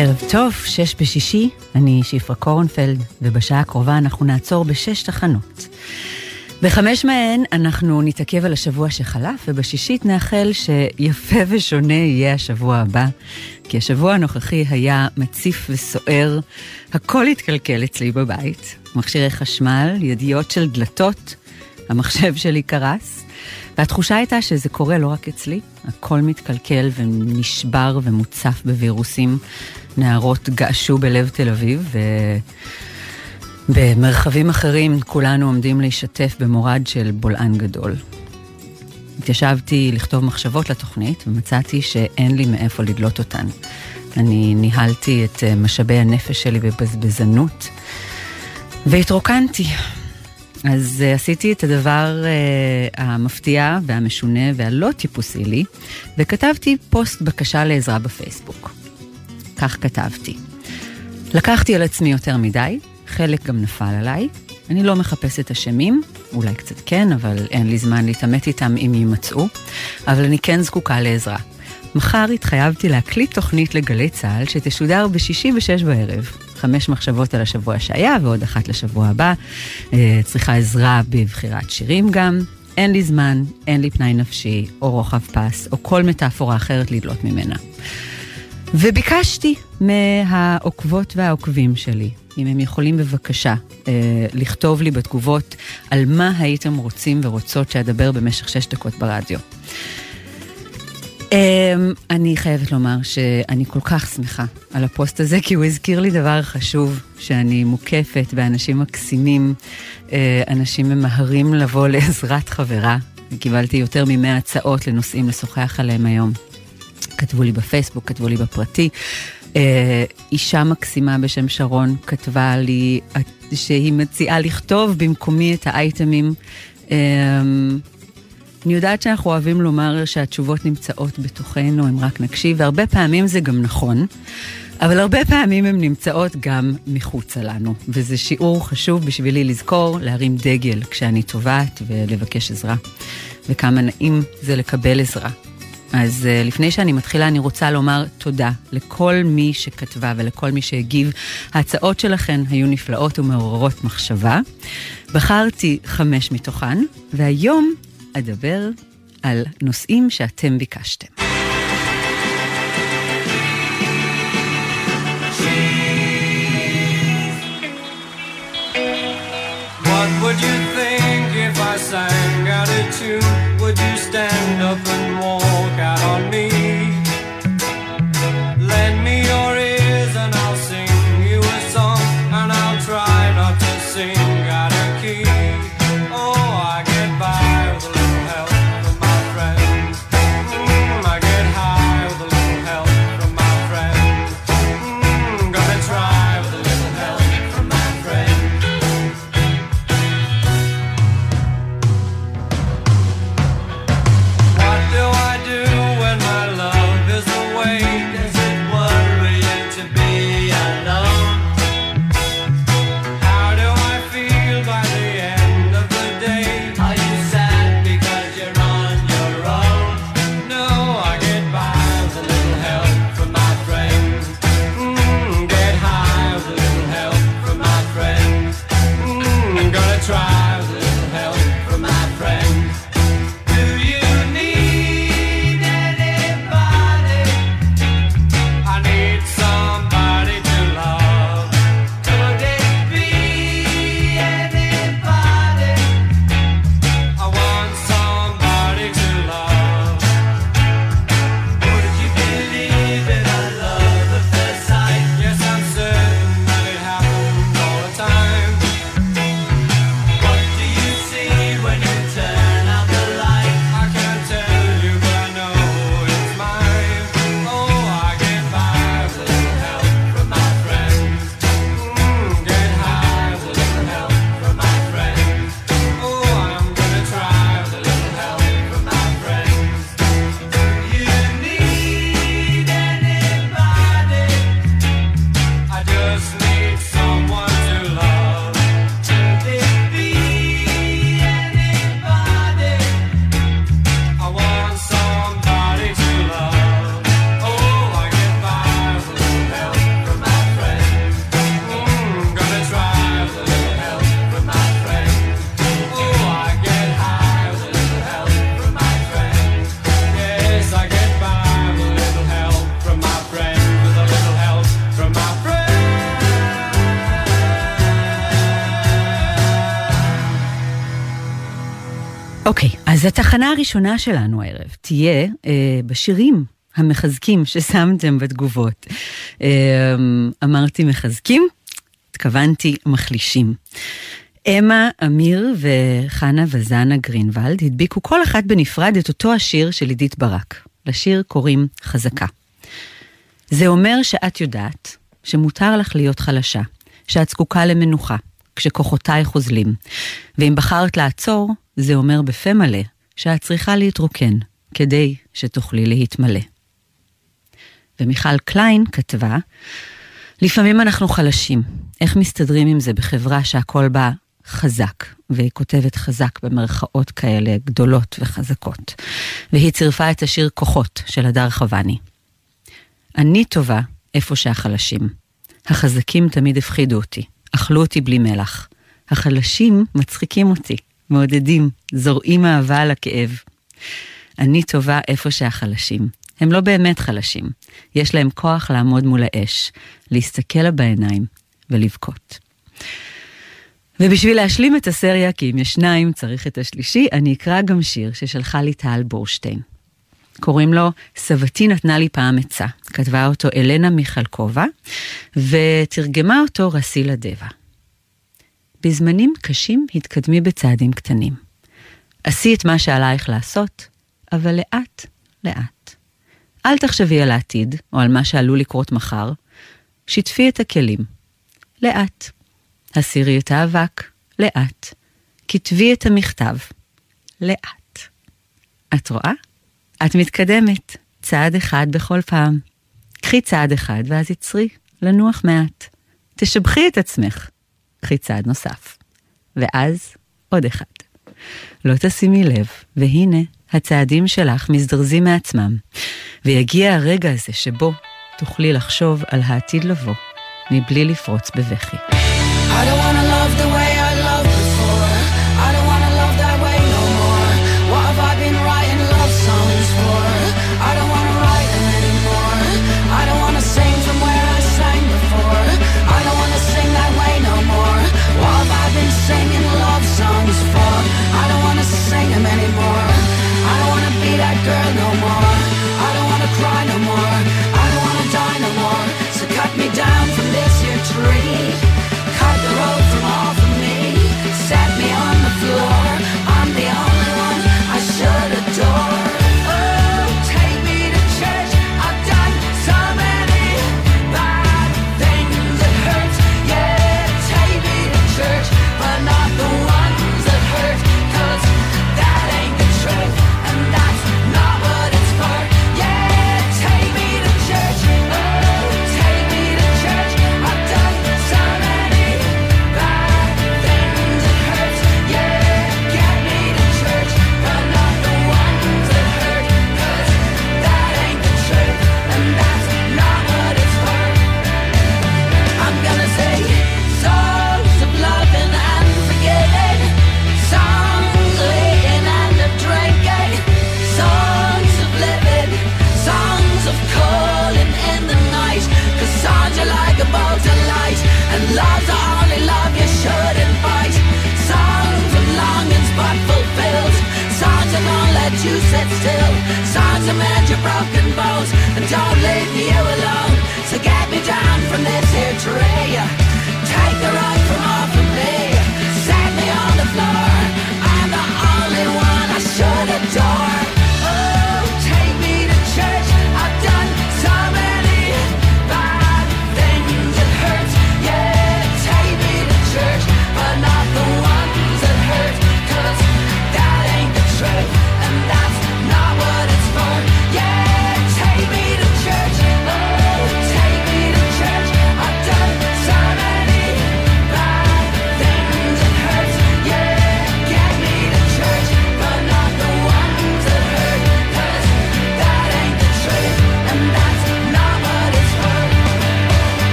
ערב טוב, שש בשישי, אני שפרה קורנפלד, ובשעה הקרובה אנחנו נעצור בשש תחנות. בחמש מהן אנחנו נתעכב על השבוע שחלף, ובשישית נאחל שיפה ושונה יהיה השבוע הבא, כי השבוע הנוכחי היה מציף וסוער, הכל התקלקל אצלי בבית, מכשירי חשמל, ידיעות של דלתות, המחשב שלי קרס, והתחושה הייתה שזה קורה לא רק אצלי, הכל מתקלקל ונשבר ומוצף בווירוסים. נערות געשו בלב תל אביב, ובמרחבים אחרים כולנו עומדים להשתתף במורד של בולען גדול. התיישבתי לכתוב מחשבות לתוכנית, ומצאתי שאין לי מאיפה לדלות אותן. אני ניהלתי את אה, משאבי הנפש שלי בבזבזנות, והתרוקנתי. אז uh, עשיתי את הדבר uh, המפתיע והמשונה והלא טיפוסי לי, וכתבתי פוסט בקשה לעזרה בפייסבוק. כך כתבתי. לקחתי על עצמי יותר מדי, חלק גם נפל עליי. אני לא מחפשת אשמים, אולי קצת כן, אבל אין לי זמן להתעמת איתם אם יימצאו, אבל אני כן זקוקה לעזרה. מחר התחייבתי להקליט תוכנית לגלי צה"ל שתשודר בשישי ושש בערב. חמש מחשבות על השבוע שהיה ועוד אחת לשבוע הבא. אה, צריכה עזרה בבחירת שירים גם. אין לי זמן, אין לי פנאי נפשי, או רוחב פס, או כל מטאפורה אחרת לדלות ממנה. וביקשתי מהעוקבות והעוקבים שלי, אם הם יכולים בבקשה אה, לכתוב לי בתגובות על מה הייתם רוצים ורוצות שאדבר במשך שש דקות ברדיו. Um, אני חייבת לומר שאני כל כך שמחה על הפוסט הזה, כי הוא הזכיר לי דבר חשוב, שאני מוקפת באנשים מקסימים, uh, אנשים ממהרים לבוא לעזרת חברה. קיבלתי יותר ממאה הצעות לנושאים לשוחח עליהם היום. כתבו לי בפייסבוק, כתבו לי בפרטי. Uh, אישה מקסימה בשם שרון כתבה לי שהיא מציעה לכתוב במקומי את האייטמים. Uh, אני יודעת שאנחנו אוהבים לומר שהתשובות נמצאות בתוכנו, אם רק נקשיב, והרבה פעמים זה גם נכון, אבל הרבה פעמים הן נמצאות גם מחוצה לנו, וזה שיעור חשוב בשבילי לזכור, להרים דגל כשאני טובעת ולבקש עזרה, וכמה נעים זה לקבל עזרה. אז uh, לפני שאני מתחילה, אני רוצה לומר תודה לכל מי שכתבה ולכל מי שהגיב. ההצעות שלכן היו נפלאות ומעוררות מחשבה. בחרתי חמש מתוכן, והיום אדבר על נושאים שאתם ביקשתם. What would you think if I sang out a tune? Would you stand up and walk out on me? אוקיי, okay, אז התחנה הראשונה שלנו הערב תהיה אה, בשירים המחזקים ששמתם בתגובות. אה, אמרתי מחזקים, התכוונתי מחלישים. אמה, אמיר וחנה וזנה גרינוולד הדביקו כל אחת בנפרד את אותו השיר של עידית ברק. לשיר קוראים חזקה. זה אומר שאת יודעת שמותר לך להיות חלשה, שאת זקוקה למנוחה, כשכוחותייך אוזלים. ואם בחרת לעצור, זה אומר בפה מלא שאת צריכה להתרוקן, כדי שתוכלי להתמלא. ומיכל קליין כתבה, לפעמים אנחנו חלשים, איך מסתדרים עם זה בחברה שהכל בה חזק, והיא כותבת חזק במרכאות כאלה גדולות וחזקות. והיא צירפה את השיר כוחות של הדר חבני. אני טובה איפה שהחלשים. החזקים תמיד הפחידו אותי, אכלו אותי בלי מלח. החלשים מצחיקים אותי, מעודדים, זורעים אהבה על הכאב. אני טובה איפה שהחלשים. הם לא באמת חלשים, יש להם כוח לעמוד מול האש, להסתכל לה בעיניים ולבכות. ובשביל להשלים את הסריה, כי אם יש שניים צריך את השלישי, אני אקרא גם שיר ששלחה לי טל בורשטיין. קוראים לו "סבתי נתנה לי פעם עצה". כתבה אותו אלנה מיכלקובה, ותרגמה אותו רסילה דבה. בזמנים קשים התקדמי בצעדים קטנים. עשי את מה שעלייך לעשות, אבל לאט, לאט. אל תחשבי על העתיד, או על מה שעלול לקרות מחר, שטפי את הכלים. לאט. הסירי את האבק, לאט. כתבי את המכתב, לאט. את רואה? את מתקדמת, צעד אחד בכל פעם. קחי צעד אחד ואז יצרי, לנוח מעט. תשבחי את עצמך. קחי צעד נוסף. ואז עוד אחד. לא תשימי לב, והנה, הצעדים שלך מזדרזים מעצמם, ויגיע הרגע הזה שבו תוכלי לחשוב על העתיד לבוא, מבלי לפרוץ בבכי. I don't wanna love the way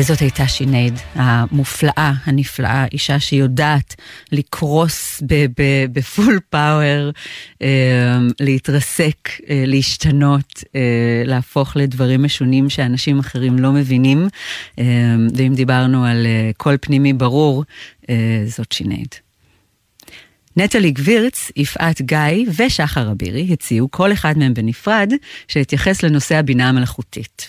זאת הייתה שינייד המופלאה, הנפלאה, אישה שיודעת לקרוס ב full power, אה, להתרסק, אה, להשתנות, להפוך לדברים משונים שאנשים אחרים לא מבינים. ואם דיברנו על קול פנימי ברור, זאת שינייד. נטלי גבירץ, יפעת גיא ושחר אבירי הציעו, כל אחד מהם בנפרד, שהתייחס לנושא הבינה המלאכותית.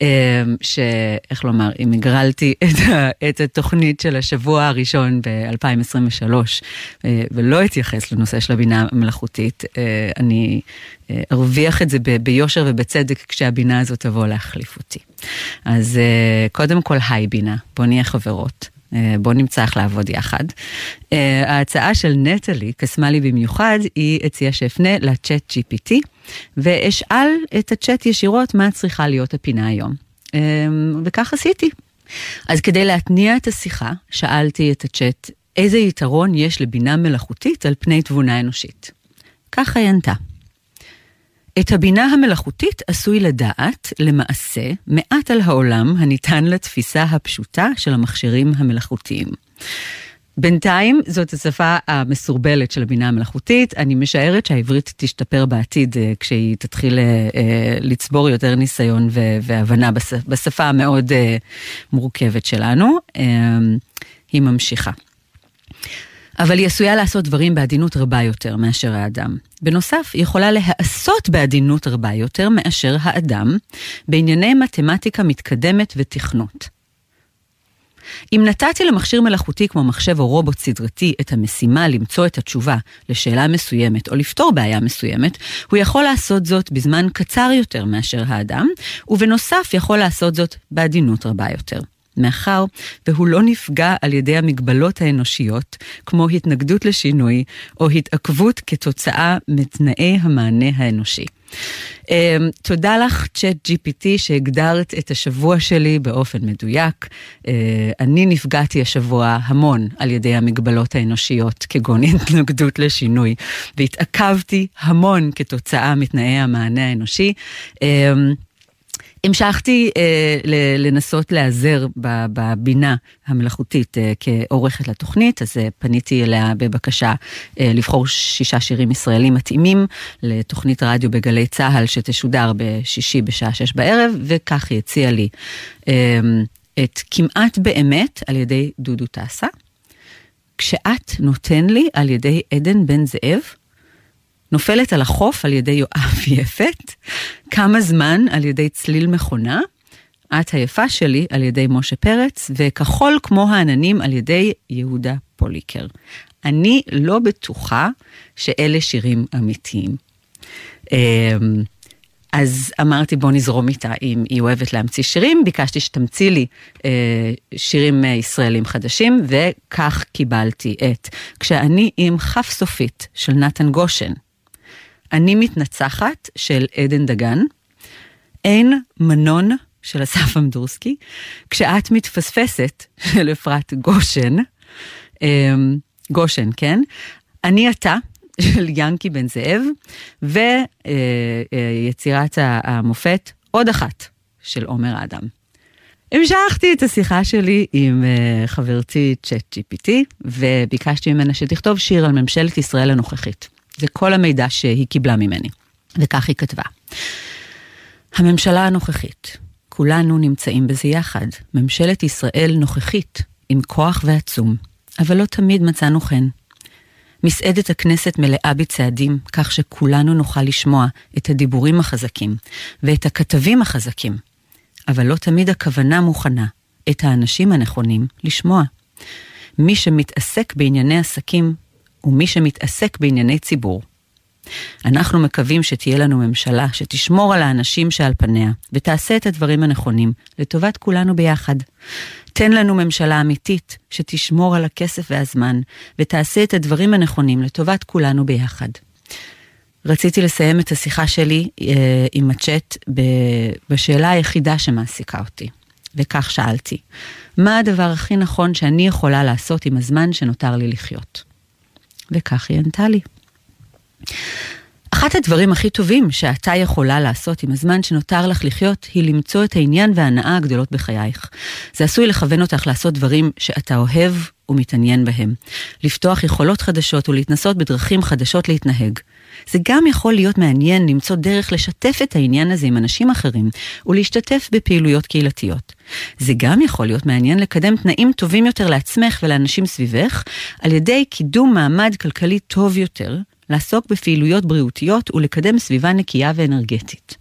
אמ, שאיך לומר, אם הגרלתי את, את התוכנית של השבוע הראשון ב-2023 אה, ולא אתייחס לנושא של הבינה המלאכותית, אה, אני אה, ארוויח את זה ביושר ובצדק כשהבינה הזאת תבוא להחליף אותי. אז קודם כל, היי בינה, בוא נהיה חברות. בוא נמצא איך לעבוד יחד. ההצעה של נטלי קסמה לי במיוחד, היא הציעה שאפנה לצ'אט GPT. ואשאל את הצ'אט ישירות מה צריכה להיות הפינה היום. אמ, וכך עשיתי. אז כדי להתניע את השיחה, שאלתי את הצ'אט איזה יתרון יש לבינה מלאכותית על פני תבונה אנושית. ככה היא ענתה. את הבינה המלאכותית עשוי לדעת, למעשה, מעט על העולם הניתן לתפיסה הפשוטה של המכשירים המלאכותיים. בינתיים זאת השפה המסורבלת של הבינה המלאכותית. אני משערת שהעברית תשתפר בעתיד אה, כשהיא תתחיל אה, אה, לצבור יותר ניסיון והבנה בשפה המאוד מורכבת שלנו. היא ממשיכה. אבל היא עשויה לעשות דברים בעדינות רבה יותר מאשר האדם. בנוסף, היא יכולה להעשות בעדינות רבה יותר מאשר האדם בענייני מתמטיקה מתקדמת ותכנות. אם נתתי למכשיר מלאכותי כמו מחשב או רובוט סדרתי את המשימה למצוא את התשובה לשאלה מסוימת או לפתור בעיה מסוימת, הוא יכול לעשות זאת בזמן קצר יותר מאשר האדם, ובנוסף יכול לעשות זאת בעדינות רבה יותר. מאחר והוא לא נפגע על ידי המגבלות האנושיות, כמו התנגדות לשינוי או התעכבות כתוצאה מתנאי המענה האנושי. Um, תודה לך, צ'אט GPT, שהגדרת את השבוע שלי באופן מדויק. Uh, אני נפגעתי השבוע המון על ידי המגבלות האנושיות, כגון התנגדות לשינוי, והתעכבתי המון כתוצאה מתנאי המענה האנושי. Uh, המשכתי אה, לנסות להיעזר בבינה המלאכותית אה, כעורכת לתוכנית, אז אה, פניתי אליה בבקשה אה, לבחור שישה שירים ישראלים מתאימים לתוכנית רדיו בגלי צה"ל שתשודר בשישי בשעה שש בערב, וכך היא הציעה לי אה, את כמעט באמת על ידי דודו טסה. כשאת נותן לי על ידי עדן בן זאב, נופלת על החוף על ידי יואב יפת, כמה זמן על ידי צליל מכונה, את היפה שלי על ידי משה פרץ, וכחול כמו העננים על ידי יהודה פוליקר. אני לא בטוחה שאלה שירים אמיתיים. אמ, אז אמרתי בוא נזרום איתה אם היא אוהבת להמציא שירים, ביקשתי שתמציא לי אה, שירים ישראלים חדשים, וכך קיבלתי את כשאני עם כף סופית של נתן גושן. אני מתנצחת של עדן דגן, אין מנון של אסף אמדורסקי, כשאת מתפספסת של אפרת גושן, אמ, גושן, כן? אני אתה של ינקי בן זאב, ויצירת המופת עוד אחת של עומר אדם. המשכתי את השיחה שלי עם uh, חברתי צ'אט GPT, וביקשתי ממנה שתכתוב שיר על ממשלת ישראל הנוכחית. זה כל המידע שהיא קיבלה ממני. וכך היא כתבה. הממשלה הנוכחית, כולנו נמצאים בזה יחד. ממשלת ישראל נוכחית, עם כוח ועצום, אבל לא תמיד מצאנו חן. מסעדת הכנסת מלאה בצעדים, כך שכולנו נוכל לשמוע את הדיבורים החזקים ואת הכתבים החזקים, אבל לא תמיד הכוונה מוכנה, את האנשים הנכונים, לשמוע. מי שמתעסק בענייני עסקים ומי שמתעסק בענייני ציבור. אנחנו מקווים שתהיה לנו ממשלה שתשמור על האנשים שעל פניה, ותעשה את הדברים הנכונים, לטובת כולנו ביחד. תן לנו ממשלה אמיתית, שתשמור על הכסף והזמן, ותעשה את הדברים הנכונים לטובת כולנו ביחד. רציתי לסיים את השיחה שלי אה, עם הצ'אט בשאלה היחידה שמעסיקה אותי, וכך שאלתי, מה הדבר הכי נכון שאני יכולה לעשות עם הזמן שנותר לי לחיות? וכך היא ענתה לי. אחת הדברים הכי טובים שאתה יכולה לעשות עם הזמן שנותר לך לחיות, היא למצוא את העניין וההנאה הגדולות בחייך. זה עשוי לכוון אותך לעשות דברים שאתה אוהב ומתעניין בהם. לפתוח יכולות חדשות ולהתנסות בדרכים חדשות להתנהג. זה גם יכול להיות מעניין למצוא דרך לשתף את העניין הזה עם אנשים אחרים ולהשתתף בפעילויות קהילתיות. זה גם יכול להיות מעניין לקדם תנאים טובים יותר לעצמך ולאנשים סביבך על ידי קידום מעמד כלכלי טוב יותר, לעסוק בפעילויות בריאותיות ולקדם סביבה נקייה ואנרגטית.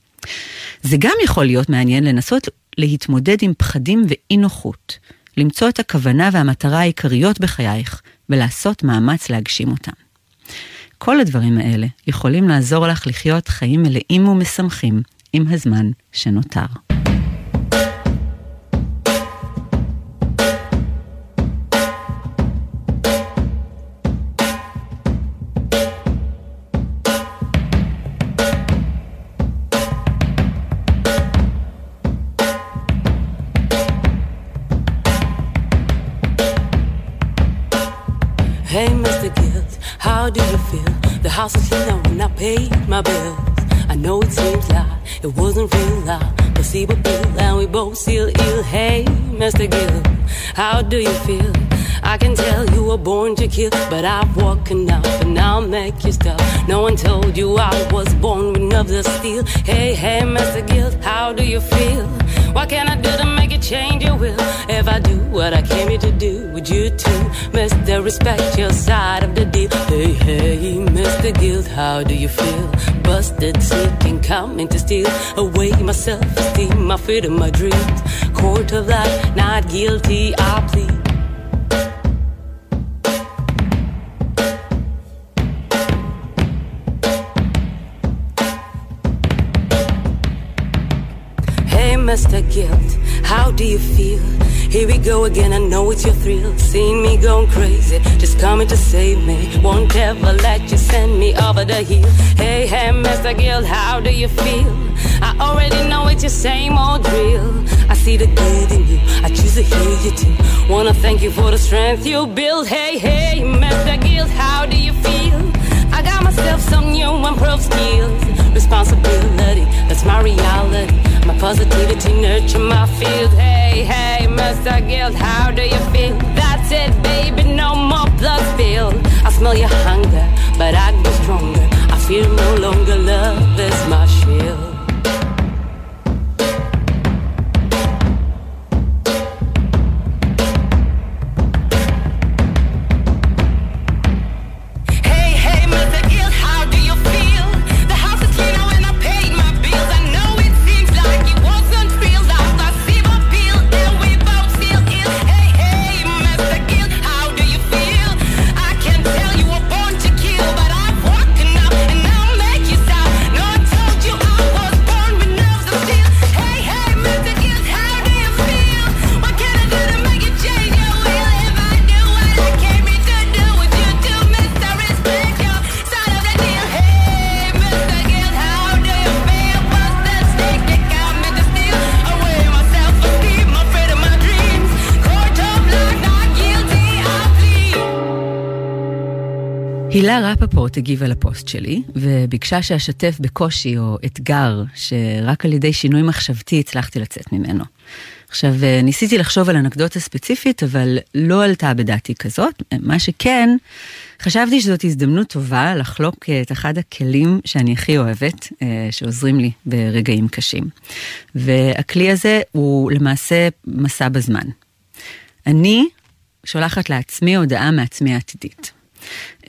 זה גם יכול להיות מעניין לנסות להתמודד עם פחדים ואי נוחות, למצוא את הכוונה והמטרה העיקריות בחייך ולעשות מאמץ להגשים אותם. כל הדברים האלה יכולים לעזור לך לחיות חיים מלאים ומשמחים עם הזמן שנותר. House now when I paid my bills. I know it seems like it wasn't real loud. Placebo bill and we both still ill. Hey, Mr. Gill, how do you feel? I can tell you were born to kill, but I've woken up and I'll make you stop. No one told you I was born with nerves of steel. Hey, hey, Mr. Gill, how do you feel? What can I do to make you change your will? If I do what I came here to do, would you too, Mr. Respect your side of the deal? Hey, hey, Mr. Guild, how do you feel? Busted, sneaking, coming to steal away my self-esteem, my freedom, my dreams. Court of life, not guilty, I plead. Mr. Guilt, how do you feel? Here we go again, I know it's your thrill. Seeing me going crazy, just coming to save me. Won't ever let you send me over the hill. Hey, hey, Mr. Guilt, how do you feel? I already know it's your same old drill. I see the good in you, I choose to hear you too. Wanna thank you for the strength you build. Hey, hey, Mr. Guilt, how do you feel? Myself some new improved skills. Responsibility, that's my reality. My positivity nurture my field. Hey, hey, Mr. Guild, how do you feel? That's it, baby, no more blood spilled. I smell your hunger, but I grow stronger. I feel no longer love is my shield. הילה רפפורט הגיבה לפוסט שלי, וביקשה שאשתף בקושי או אתגר שרק על ידי שינוי מחשבתי הצלחתי לצאת ממנו. עכשיו, ניסיתי לחשוב על אנקדוטה ספציפית, אבל לא עלתה בדעתי כזאת. מה שכן, חשבתי שזאת הזדמנות טובה לחלוק את אחד הכלים שאני הכי אוהבת, אה, שעוזרים לי ברגעים קשים. והכלי הזה הוא למעשה מסע בזמן. אני שולחת לעצמי הודעה מעצמי העתידית.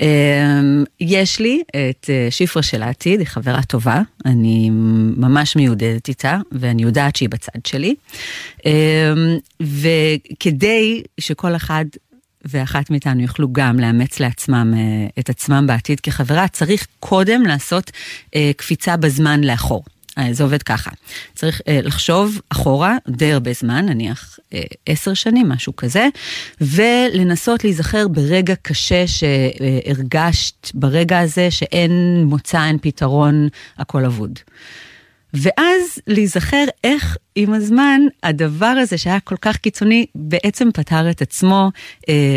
אמ, יש לי את אה, שפרה של העתיד, היא חברה טובה, אני ממש מיודדת איתה, ואני יודעת שהיא בצד שלי. אמ, וכדי שכל אחד ואחת מאיתנו יוכלו גם לאמץ לעצמם אה, את עצמם בעתיד כחברה, צריך קודם לעשות אה, קפיצה בזמן לאחור. אה, זה עובד ככה. צריך אה, לחשוב אחורה די הרבה זמן, נניח אה, עשר שנים, משהו כזה, ולנסות להיזכר ברגע קשה שהרגשת ברגע הזה שאין מוצא, אין פתרון, הכל אבוד. ואז להיזכר איך עם הזמן הדבר הזה שהיה כל כך קיצוני בעצם פתר את עצמו,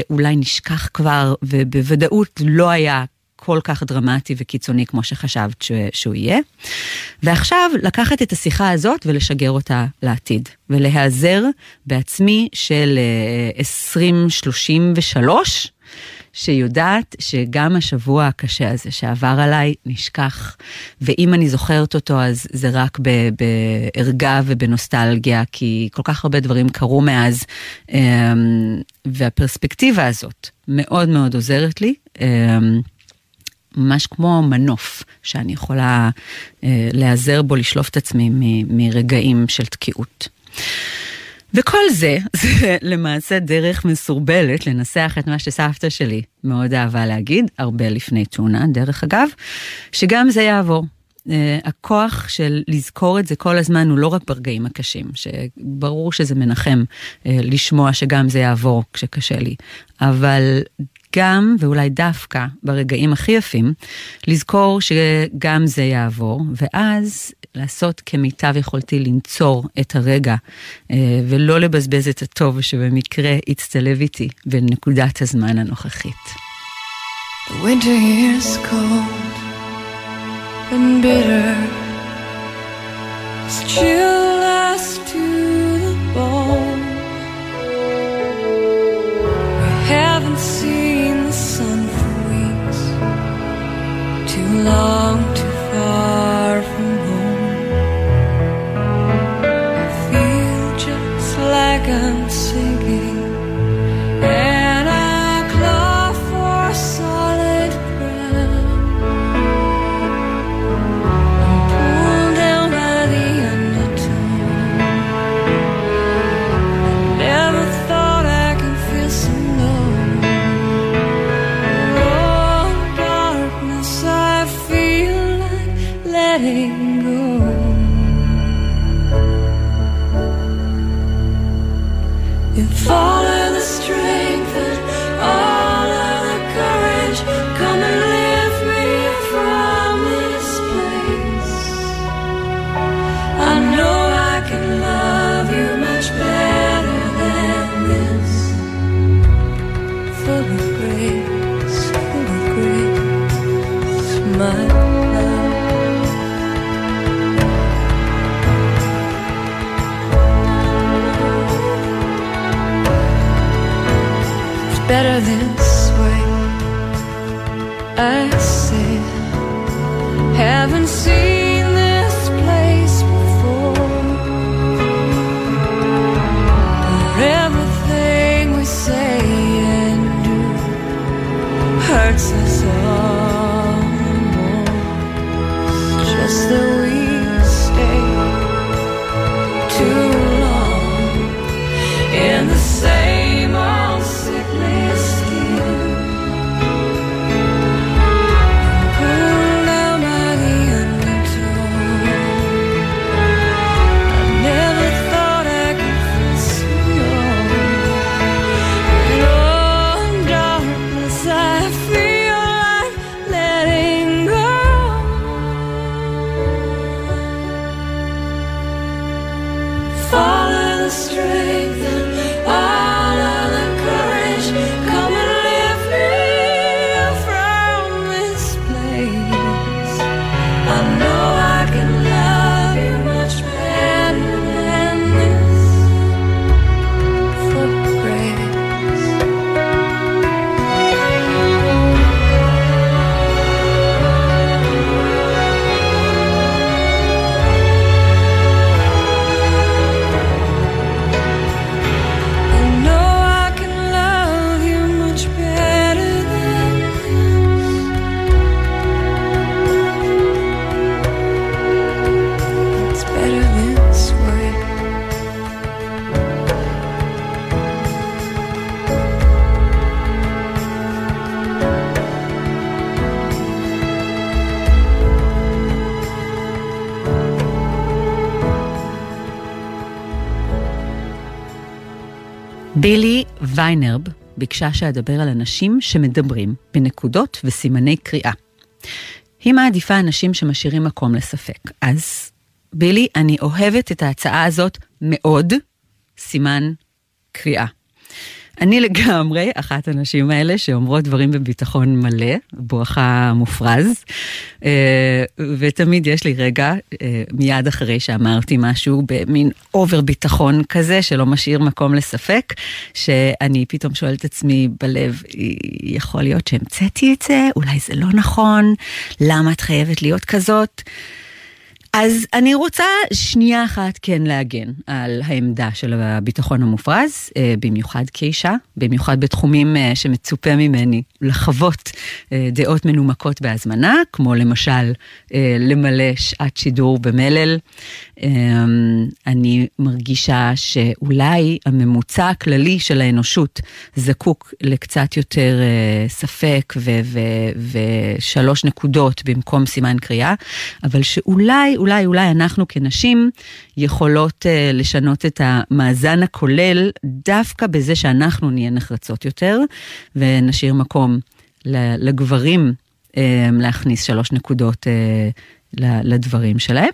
אולי נשכח כבר ובוודאות לא היה כל כך דרמטי וקיצוני כמו שחשבת ש, שהוא יהיה. ועכשיו לקחת את השיחה הזאת ולשגר אותה לעתיד, ולהיעזר בעצמי של 2033, אה, שיודעת שגם השבוע הקשה הזה שעבר עליי נשכח, ואם אני זוכרת אותו אז זה רק בערגה ובנוסטלגיה, כי כל כך הרבה דברים קרו מאז, אמ, והפרספקטיבה הזאת מאוד מאוד עוזרת לי. ממש כמו מנוף שאני יכולה אה, להיעזר בו, לשלוף את עצמי מרגעים של תקיעות. וכל זה, זה למעשה דרך מסורבלת לנסח את מה שסבתא שלי מאוד אהבה להגיד, הרבה לפני תאונה, דרך אגב, שגם זה יעבור. Uh, הכוח של לזכור את זה כל הזמן הוא לא רק ברגעים הקשים, שברור שזה מנחם uh, לשמוע שגם זה יעבור כשקשה לי, אבל גם, ואולי דווקא, ברגעים הכי יפים, לזכור שגם זה יעבור, ואז לעשות כמיטב יכולתי לנצור את הרגע, אה, ולא לבזבז את הטוב שבמקרה הצטלב איתי בנקודת הזמן הנוכחית. The. Long, fall ויינרב ביקשה שאדבר על אנשים שמדברים בנקודות וסימני קריאה. היא מעדיפה אנשים שמשאירים מקום לספק. אז בילי, אני אוהבת את ההצעה הזאת מאוד, סימן קריאה. אני לגמרי אחת הנשים האלה שאומרות דברים בביטחון מלא, בואכה מופרז, אה, ותמיד יש לי רגע, אה, מיד אחרי שאמרתי משהו, במין אובר ביטחון כזה, שלא משאיר מקום לספק, שאני פתאום שואלת את עצמי בלב, יכול להיות שהמצאתי את זה? אולי זה לא נכון? למה את חייבת להיות כזאת? אז אני רוצה שנייה אחת כן להגן על העמדה של הביטחון המופרז, אה, במיוחד כאישה, במיוחד בתחומים אה, שמצופה ממני לחוות אה, דעות מנומקות בהזמנה, כמו למשל למלא שעת שידור במלל. אני מרגישה שאולי הממוצע הכללי של האנושות זקוק לקצת יותר ספק ושלוש נקודות במקום סימן קריאה, אבל שאולי אולי, אולי אנחנו כנשים יכולות uh, לשנות את המאזן הכולל דווקא בזה שאנחנו נהיה נחרצות יותר, ונשאיר מקום לגברים uh, להכניס שלוש נקודות uh, לדברים שלהם.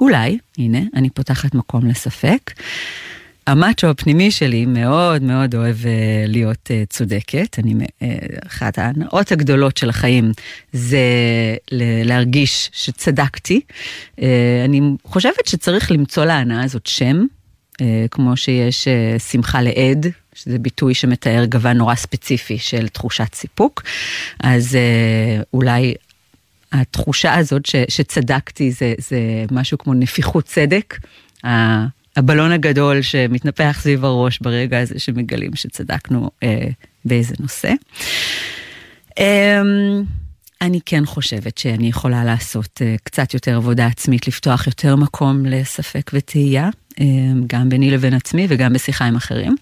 אולי, הנה, אני פותחת מקום לספק. המאצ'ו הפנימי שלי מאוד מאוד אוהב uh, להיות uh, צודקת. אני, uh, אחת ההנאות הגדולות של החיים זה להרגיש שצדקתי. Uh, אני חושבת שצריך למצוא להנאה הזאת שם, uh, כמו שיש uh, שמחה לעד, שזה ביטוי שמתאר גוון נורא ספציפי של תחושת סיפוק. אז uh, אולי התחושה הזאת ש, שצדקתי זה, זה משהו כמו נפיחות צדק. הבלון הגדול שמתנפח סביב הראש ברגע הזה שמגלים שצדקנו אה, באיזה נושא. אה, אני כן חושבת שאני יכולה לעשות אה, קצת יותר עבודה עצמית, לפתוח יותר מקום לספק ותהייה, אה, גם ביני לבין עצמי וגם בשיחה עם אחרים.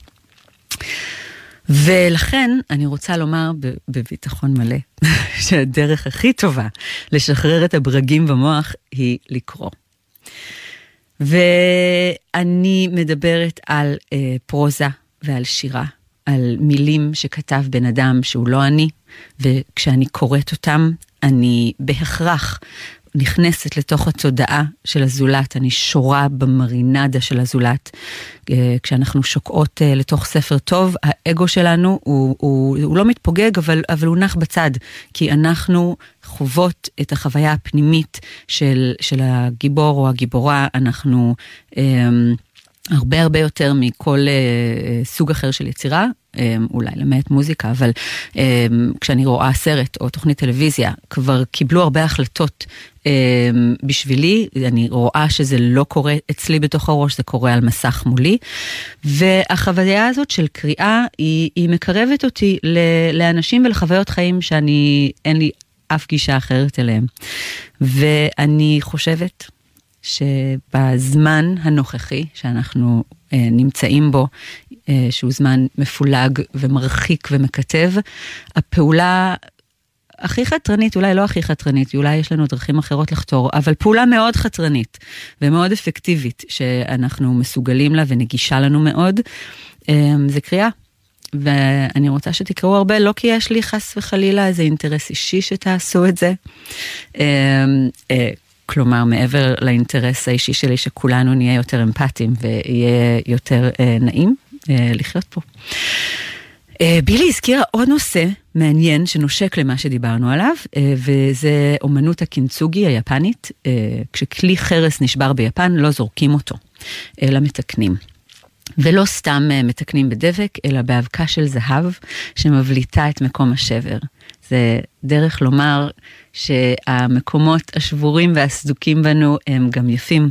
ולכן אני רוצה לומר בביטחון מלא, שהדרך הכי טובה לשחרר את הברגים במוח היא לקרוא. ואני מדברת על אה, פרוזה ועל שירה, על מילים שכתב בן אדם שהוא לא אני, וכשאני קוראת אותם, אני בהכרח נכנסת לתוך התודעה של הזולת, אני שורה במרינדה של הזולת. אה, כשאנחנו שוקעות אה, לתוך ספר טוב, האגו שלנו הוא, הוא, הוא לא מתפוגג, אבל, אבל הוא נח בצד, כי אנחנו חוות את החוויה הפנימית של, של הגיבור או הגיבורה, אנחנו... אמ, הרבה הרבה יותר מכל uh, סוג אחר של יצירה, um, אולי למעט מוזיקה, אבל um, כשאני רואה סרט או תוכנית טלוויזיה, כבר קיבלו הרבה החלטות um, בשבילי, אני רואה שזה לא קורה אצלי בתוך הראש, זה קורה על מסך מולי, והחוויה הזאת של קריאה, היא, היא מקרבת אותי לאנשים ולחוויות חיים שאני, אין לי אף גישה אחרת אליהם. ואני חושבת שבזמן הנוכחי שאנחנו אה, נמצאים בו, אה, שהוא זמן מפולג ומרחיק ומקטב, הפעולה הכי חתרנית, אולי לא הכי חתרנית, אולי יש לנו דרכים אחרות לחתור, אבל פעולה מאוד חתרנית ומאוד אפקטיבית שאנחנו מסוגלים לה ונגישה לנו מאוד, אה, זה קריאה. ואני רוצה שתקראו הרבה, לא כי יש לי חס וחלילה איזה אינטרס אישי שתעשו את זה. כלומר, מעבר לאינטרס האישי שלי שכולנו נהיה יותר אמפתיים ויהיה יותר אה, נעים אה, לחיות פה. אה, בילי הזכירה עוד נושא מעניין שנושק למה שדיברנו עליו, אה, וזה אומנות הקינצוגי היפנית. אה, כשכלי חרס נשבר ביפן, לא זורקים אותו, אלא מתקנים. ולא סתם אה, מתקנים בדבק, אלא באבקה של זהב שמבליטה את מקום השבר. זה דרך לומר שהמקומות השבורים והסדוקים בנו הם גם יפים.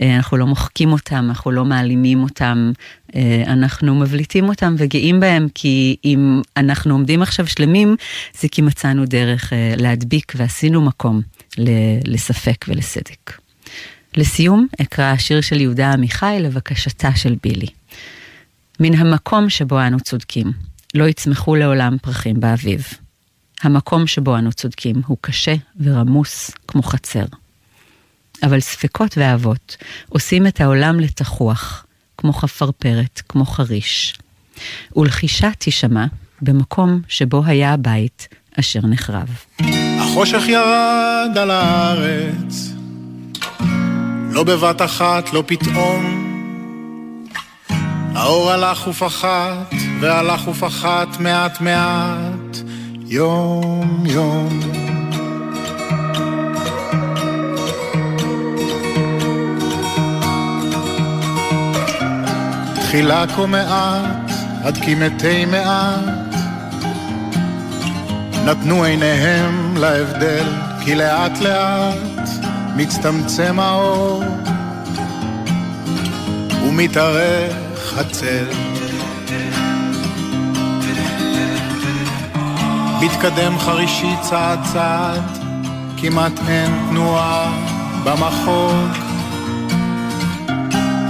אה, אנחנו לא מוחקים אותם, אנחנו לא מעלימים אותם, אה, אנחנו מבליטים אותם וגאים בהם, כי אם אנחנו עומדים עכשיו שלמים, זה כי מצאנו דרך להדביק ועשינו מקום לספק ולסדק. לסיום, אקרא השיר של יהודה עמיחי לבקשתה של בילי. מן המקום שבו אנו צודקים, לא יצמחו לעולם פרחים באביב. המקום שבו אנו צודקים הוא קשה ורמוס כמו חצר. אבל ספקות ואהבות עושים את העולם לתחוח, כמו חפרפרת, כמו חריש. ולחישה תישמע במקום שבו היה הבית אשר נחרב. החושך ירד על הארץ, לא בבת אחת, לא פתאום. האור הלך ופחת, והלך ופחת מעט מעט, יום יום. תחילה כה מעט, עד כי מתי מעט, נתנו עיניהם להבדל, כי לאט לאט מצטמצם האור ומתארך הצל. מתקדם חרישי צעד צעד, כמעט אין תנועה במחוק.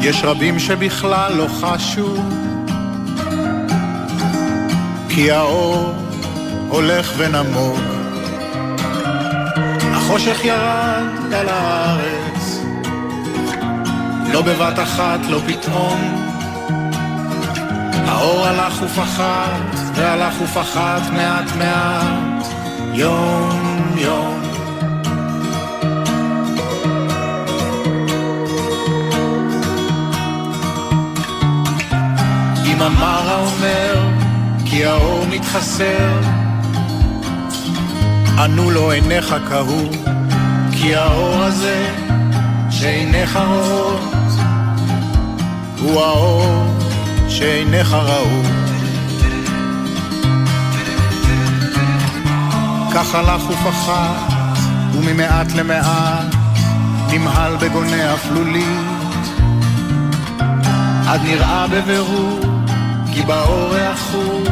יש רבים שבכלל לא חשו, כי האור הולך ונמוג. החושך ירד על הארץ, לא בבת אחת, לא פתאום. האור הלך ופחת, והלך ופחת מעט מעט, יום יום. אם אמר האומר, כי האור מתחסר, ענו לו עיניך קהו, כי האור הזה שעיניך רואות, הוא האור שעיניך ראו. כך הלך ופחת, וממעט למעט נמהל בגוני אפלולית, עד נראה בבירור כי באור החור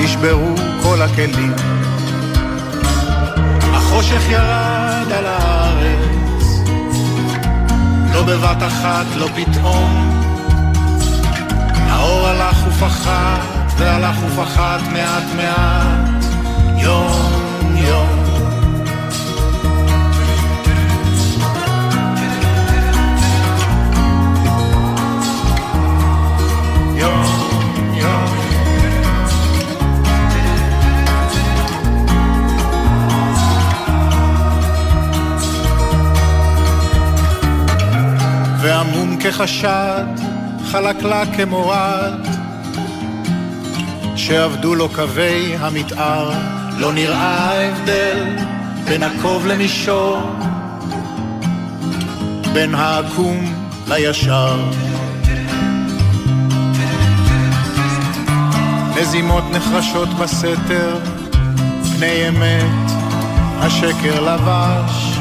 נשברו כל הכלים. החושך ירד על הארץ, לא בבת אחת, לא פתאום. האור הלך ופחת, והלך ופחת מעט מעט, יום יום. ועמום כחשד, חלקלק כמורד, שאבדו לו קווי המתאר, לא נראה ההבדל בין עקוב למישור, בין העקום לישר. מזימות נחרשות בסתר, פני אמת, השקר לבש.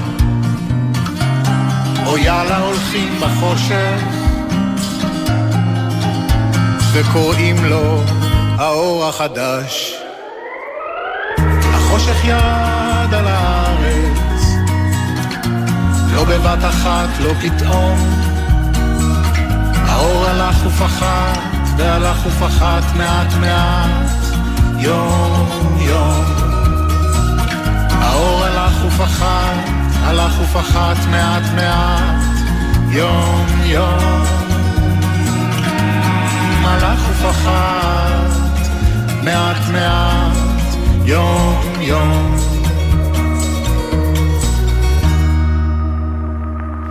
או יאללה הולכים בחושך, וקוראים לו האור החדש. החושך ירד על הארץ, לא בבת אחת, לא פתאום. האור הלך ופחת, והלך ופחת מעט מעט, יום יום. האור הלך ופחת, הלך ופחת מעט מעט, יום יום. הלך ופחת מעט מעט, יום יום.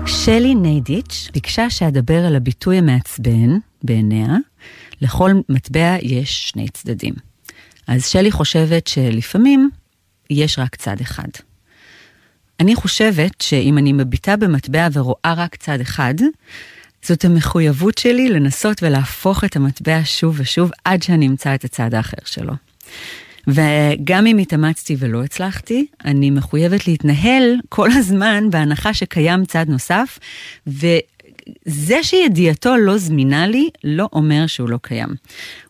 שלי ניידיץ' ביקשה שאדבר על הביטוי המעצבן בעיניה, לכל מטבע יש שני צדדים. אז שלי חושבת שלפעמים יש רק צד אחד. אני חושבת שאם אני מביטה במטבע ורואה רק צד אחד, זאת המחויבות שלי לנסות ולהפוך את המטבע שוב ושוב עד שאני אמצא את הצד האחר שלו. וגם אם התאמצתי ולא הצלחתי, אני מחויבת להתנהל כל הזמן בהנחה שקיים צד נוסף, וזה שידיעתו לא זמינה לי, לא אומר שהוא לא קיים.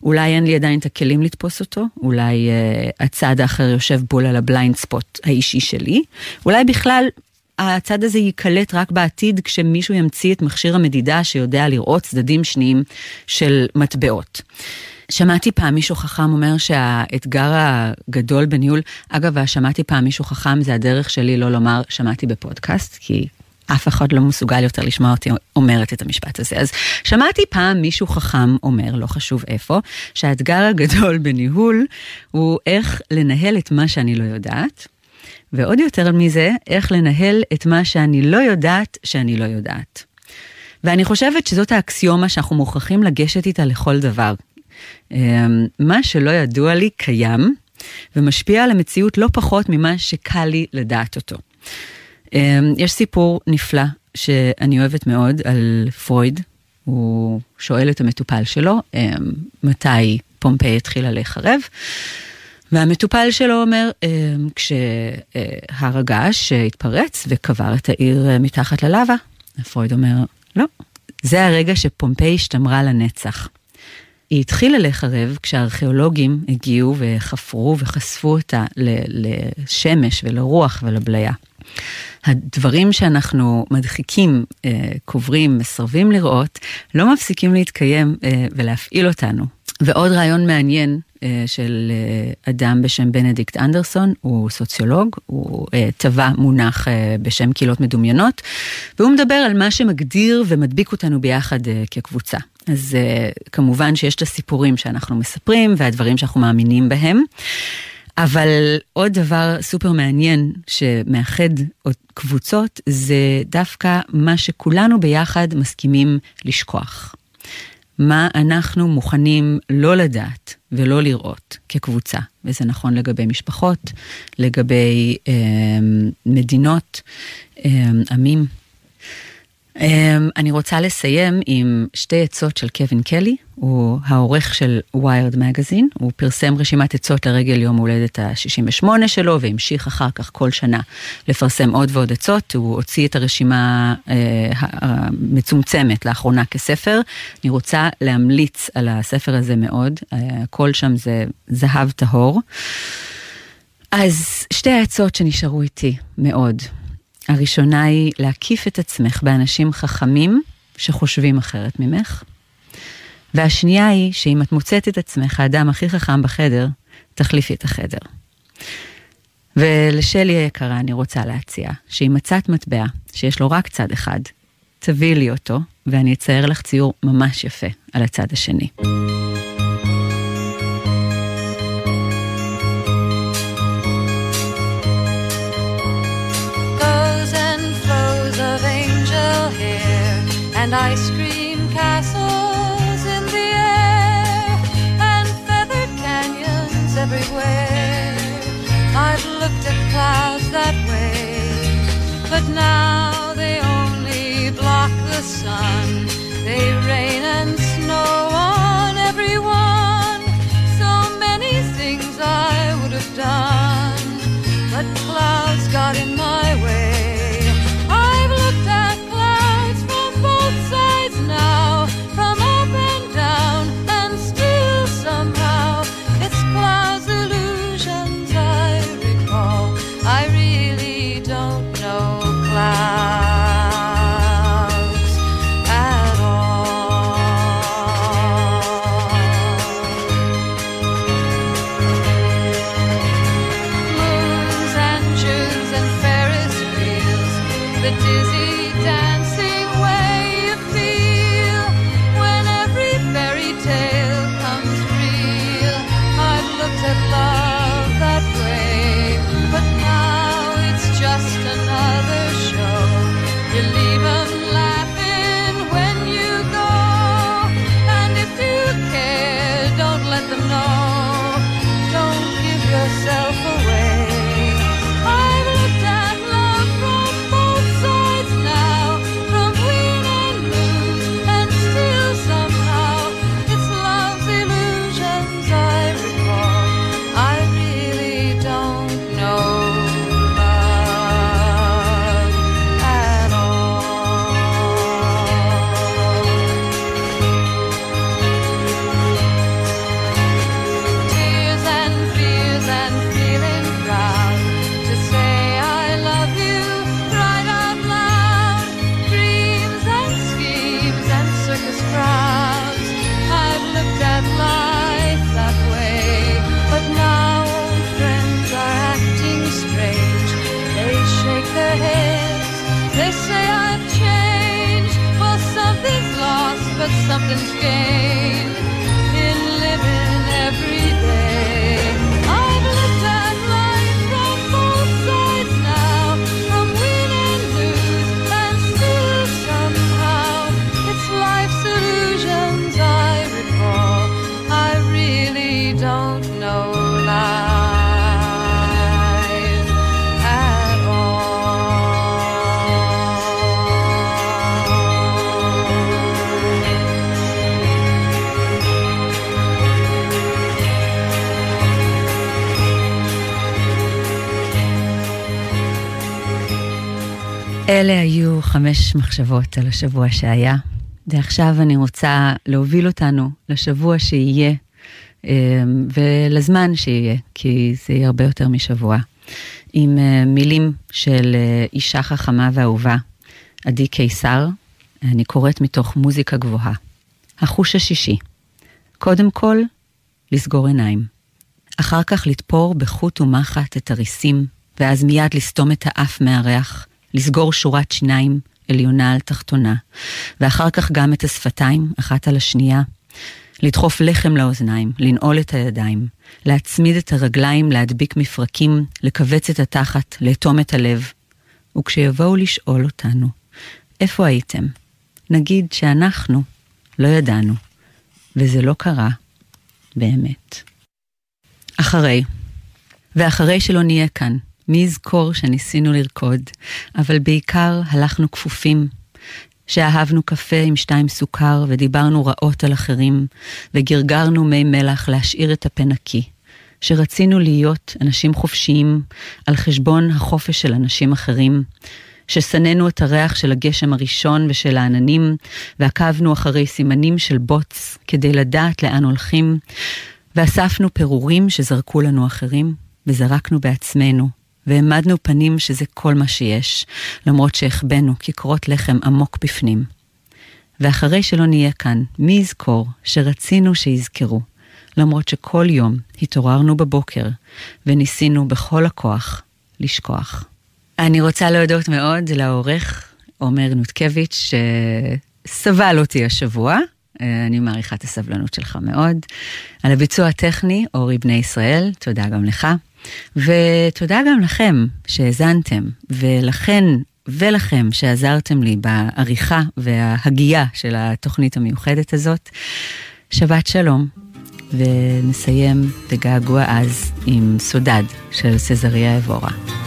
אולי אין לי עדיין את הכלים לתפוס אותו, אולי uh, הצד האחר יושב בול על ה blind spot האישי שלי, אולי בכלל הצד הזה ייקלט רק בעתיד כשמישהו ימציא את מכשיר המדידה שיודע לראות צדדים שניים של מטבעות. שמעתי פעם מישהו חכם אומר שהאתגר הגדול בניהול, אגב, שמעתי פעם מישהו חכם, זה הדרך שלי לא לומר שמעתי בפודקאסט, כי אף אחד לא מסוגל יותר לשמוע אותי אומרת את המשפט הזה. אז שמעתי פעם מישהו חכם אומר, לא חשוב איפה, שהאתגר הגדול בניהול הוא איך לנהל את מה שאני לא יודעת, ועוד יותר מזה, איך לנהל את מה שאני לא יודעת שאני לא יודעת. ואני חושבת שזאת האקסיומה שאנחנו מוכרחים לגשת איתה לכל דבר. אמ, מה שלא ידוע לי קיים, ומשפיע על המציאות לא פחות ממה שקל לי לדעת אותו. אמ, יש סיפור נפלא שאני אוהבת מאוד על פרויד, הוא שואל את המטופל שלו אמ, מתי פומפיי התחילה להיחרב. והמטופל שלו אומר, כשהר הגעש התפרץ וקבר את העיר אה, מתחת ללבה, פרויד אומר, לא, זה הרגע שפומפיי השתמרה לנצח. היא התחילה להיחרב כשהארכיאולוגים הגיעו וחפרו וחשפו אותה לשמש ולרוח ולבליה. הדברים שאנחנו מדחיקים, אה, קוברים, מסרבים לראות, לא מפסיקים להתקיים אה, ולהפעיל אותנו. ועוד רעיון מעניין אה, של אדם בשם בנדיקט אנדרסון, הוא סוציולוג, הוא טבע מונח בשם קהילות מדומיינות, והוא מדבר על מה שמגדיר ומדביק אותנו ביחד כקבוצה. אז כמובן שיש את הסיפורים שאנחנו מספרים והדברים שאנחנו מאמינים בהם. אבל עוד דבר סופר מעניין שמאחד קבוצות זה דווקא מה שכולנו ביחד מסכימים לשכוח. מה אנחנו מוכנים לא לדעת ולא לראות כקבוצה, וזה נכון לגבי משפחות, לגבי אה, מדינות, אה, עמים. אמ, אני רוצה לסיים עם שתי עצות של קווין קלי, הוא העורך של ויירד מגזין, הוא פרסם רשימת עצות לרגל יום הולדת ה-68 שלו והמשיך אחר כך כל שנה לפרסם עוד ועוד עצות, הוא הוציא את הרשימה אה, המצומצמת לאחרונה כספר, אני רוצה להמליץ על הספר הזה מאוד, אה, הכל שם זה זהב טהור. אז שתי העצות שנשארו איתי מאוד. הראשונה היא להקיף את עצמך באנשים חכמים שחושבים אחרת ממך. והשנייה היא שאם את מוצאת את עצמך האדם הכי חכם בחדר, תחליפי את החדר. ולשלי היקרה אני רוצה להציע שאם מצאת מטבע שיש לו רק צד אחד, תביאי לי אותו ואני אצייר לך ציור ממש יפה על הצד השני. And ice cream castles in the air and feathered canyons everywhere. I've looked at clouds that way, but now they only block the sun. They rain and snow on everyone. So many things I would have done, but clouds got in my way. practice אלה היו חמש מחשבות על השבוע שהיה, ועכשיו אני רוצה להוביל אותנו לשבוע שיהיה, אמ, ולזמן שיהיה, כי זה יהיה הרבה יותר משבוע. עם אה, מילים של אה, אישה חכמה ואהובה, עדי קיסר, אני קוראת מתוך מוזיקה גבוהה. החוש השישי, קודם כל, לסגור עיניים. אחר כך לתפור בחוט ומחט את הריסים, ואז מיד לסתום את האף מהריח, לסגור שורת שיניים עליונה על תחתונה, ואחר כך גם את השפתיים, אחת על השנייה, לדחוף לחם לאוזניים, לנעול את הידיים, להצמיד את הרגליים, להדביק מפרקים, לכווץ את התחת, לאטום את הלב. וכשיבואו לשאול אותנו, איפה הייתם? נגיד שאנחנו לא ידענו, וזה לא קרה באמת. אחרי, ואחרי שלא נהיה כאן, מי יזכור שניסינו לרקוד, אבל בעיקר הלכנו כפופים, שאהבנו קפה עם שתיים סוכר ודיברנו רעות על אחרים, וגרגרנו מי מלח להשאיר את הפה נקי. שרצינו להיות אנשים חופשיים על חשבון החופש של אנשים אחרים, ששנאנו את הריח של הגשם הראשון ושל העננים, ועקבנו אחרי סימנים של בוץ כדי לדעת לאן הולכים, ואספנו פירורים שזרקו לנו אחרים, וזרקנו בעצמנו, והעמדנו פנים שזה כל מה שיש, למרות שהחבאנו כיכרות לחם עמוק בפנים. ואחרי שלא נהיה כאן, מי יזכור שרצינו שיזכרו, למרות שכל יום התעוררנו בבוקר וניסינו בכל הכוח לשכוח. אני רוצה להודות מאוד לעורך עומר נותקביץ', שסבל אותי השבוע. אני מעריכה את הסבלנות שלך מאוד. על הביצוע הטכני, אורי בני ישראל, תודה גם לך. ותודה גם לכם שהאזנתם, ולכן ולכם שעזרתם לי בעריכה וההגייה של התוכנית המיוחדת הזאת. שבת שלום, ונסיים בגעגוע עז עם סודד של סזריה אבורה.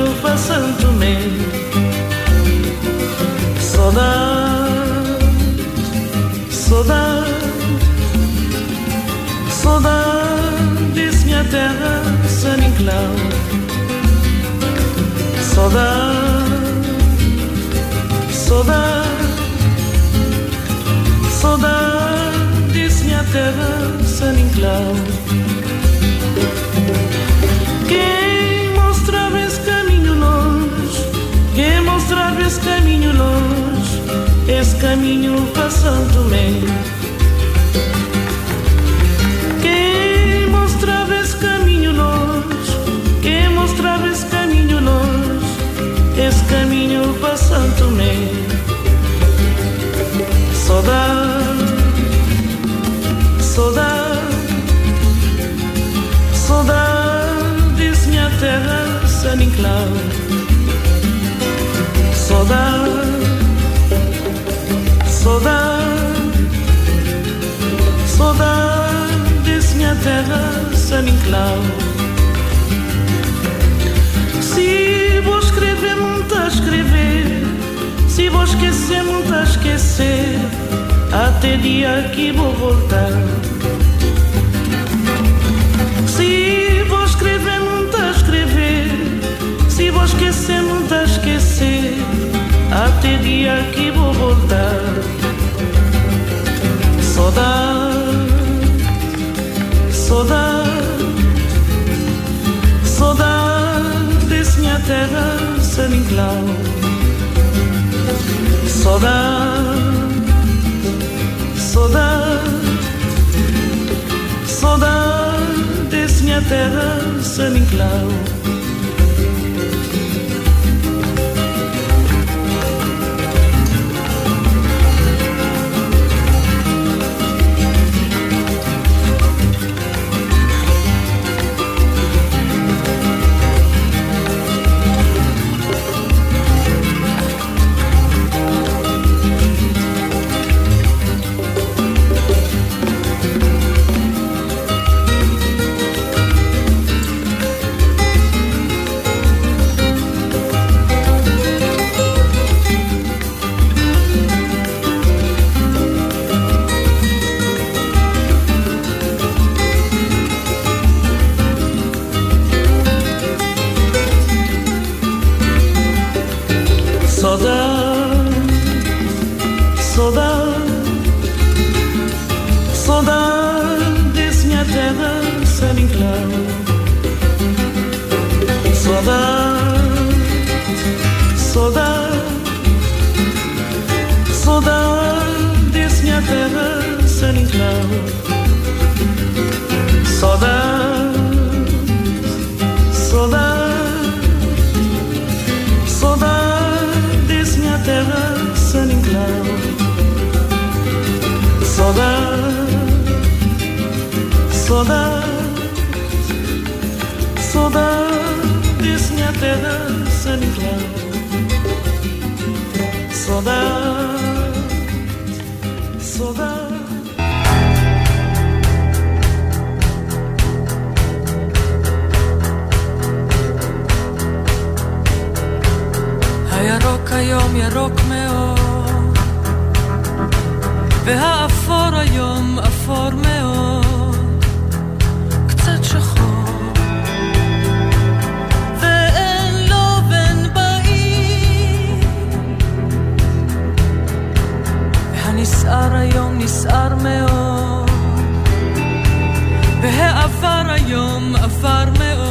eu passando medo Saudade, saudade, saudade Disse minha terra, Saninclau Saudade, saudade Saudade, disse minha terra, Saninclau sempre esse caminho longe, esse caminho passando-me. Quem mostrava esse caminho longe, quem mostrava esse caminho longe, esse caminho passando-me. Saudade, saudade, saudade, disse minha terra, Saniclau. Saudade, saudade, saudades, minha terra, Saminclau. Se vou escrever, muito a escrever. Se vou esquecer, muito a esquecer. Até dia que vou voltar. parte di a chi vuol voltare. Saudade, saudade, saudades minha terra sem inclau. Saudade, saudade, saudades minha. sunny's now. So that, so that, minha terra Sunny now. So that, so that, minha terra Sunny now. Saudade, saudade. היום ירוק מאוד, והאפור היום אפור מאוד, קצת שחור. נסער היום נסער מאוד, והעבר היום עבר מאוד.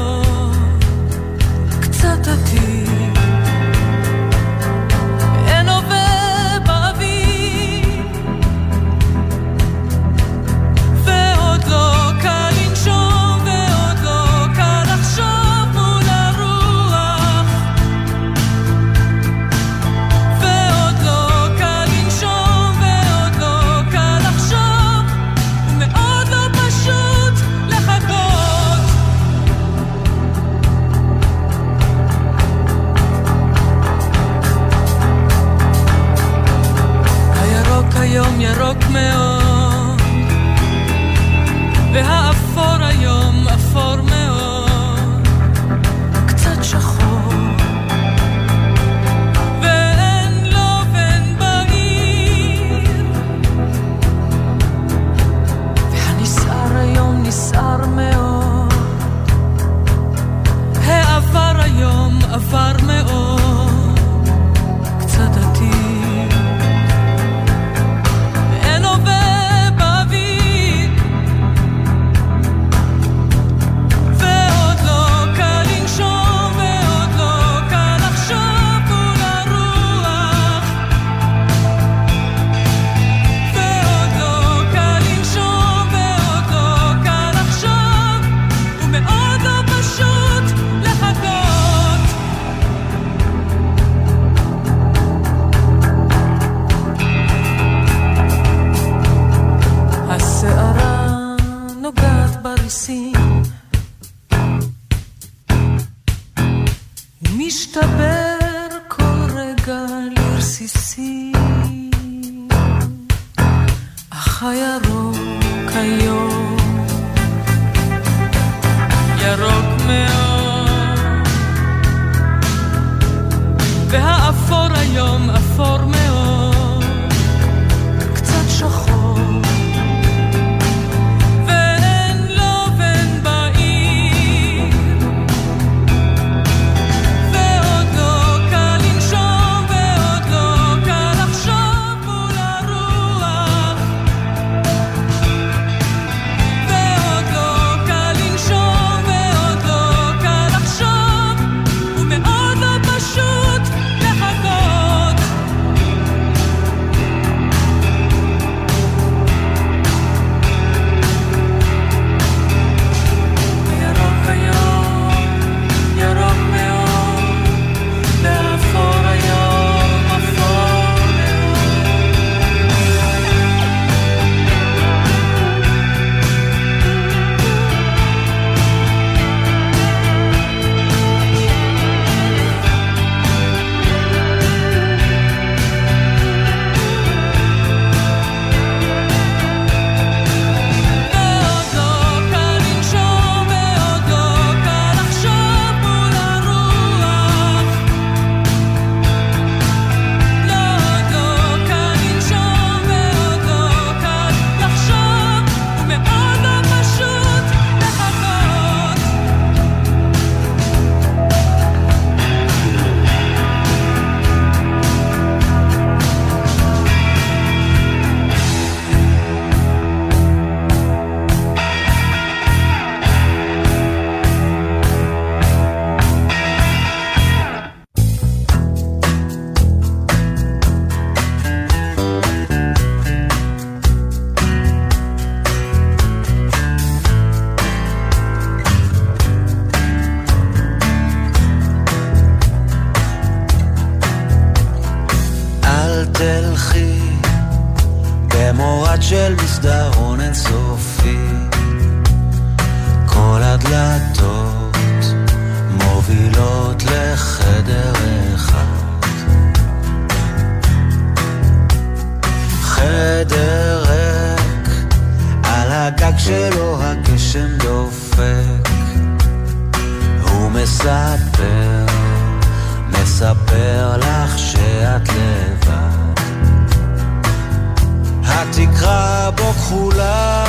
התקרה בו כחולה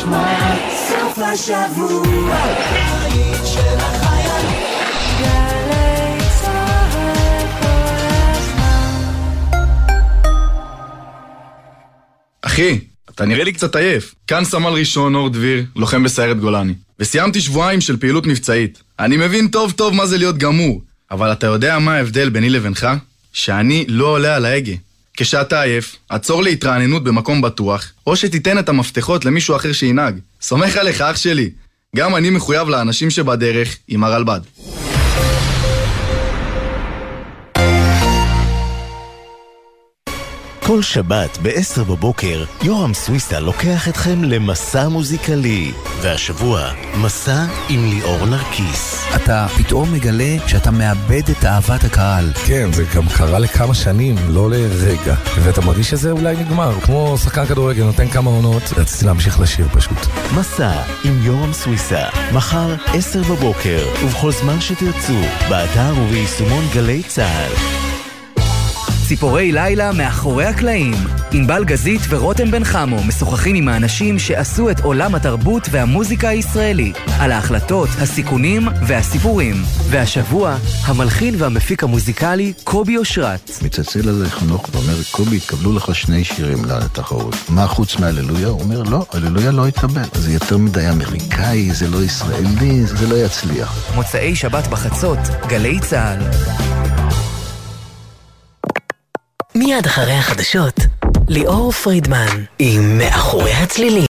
נשמע, סוף השבוע. היית של. אחי, אתה נראה לי קצת עייף. כאן סמל ראשון אור דביר, לוחם בסיירת גולני. וסיימתי שבועיים של פעילות מבצעית. אני מבין טוב טוב מה זה להיות גמור, אבל אתה יודע מה ההבדל ביני לבינך? שאני לא עולה על ההגה. כשאתה עייף, עצור להתרעננות במקום בטוח, או שתיתן את המפתחות למישהו אחר שינהג. סומך עליך, אח שלי. גם אני מחויב לאנשים שבדרך עם הרלב"ד. כל שבת ב-10 בבוקר, יורם סוויסה לוקח אתכם למסע מוזיקלי. והשבוע, מסע עם ליאור נרקיס. אתה פתאום מגלה שאתה מאבד את אהבת הקהל. כן, זה גם קרה לכמה שנים, לא לרגע. ואתה מרגיש שזה אולי נגמר. כמו שחקן כדורגל, נותן כמה עונות, רציתי להמשיך לשיר פשוט. מסע עם יורם סוויסה, מחר 10 בבוקר, ובכל זמן שתרצו, באתר וביישומון גלי צה"ל. ציפורי לילה מאחורי הקלעים. ענבל גזית ורותם בן חמו משוחחים עם האנשים שעשו את עולם התרבות והמוזיקה הישראלי, על ההחלטות, הסיכונים והסיפורים. והשבוע, המלחין והמפיק המוזיקלי קובי אושרת. מצלצל אליי חנוך ואומר, קובי, התקבלו לך שני שירים לתחרות. מה חוץ מהללויה? הוא אומר, לא, הללויה לא התקבל. זה יותר מדי אמריקאי, זה לא ישראלי, זה לא יצליח. מוצאי שבת בחצות, גלי צה"ל. מיד אחרי החדשות, ליאור פרידמן עם מאחורי הצלילים.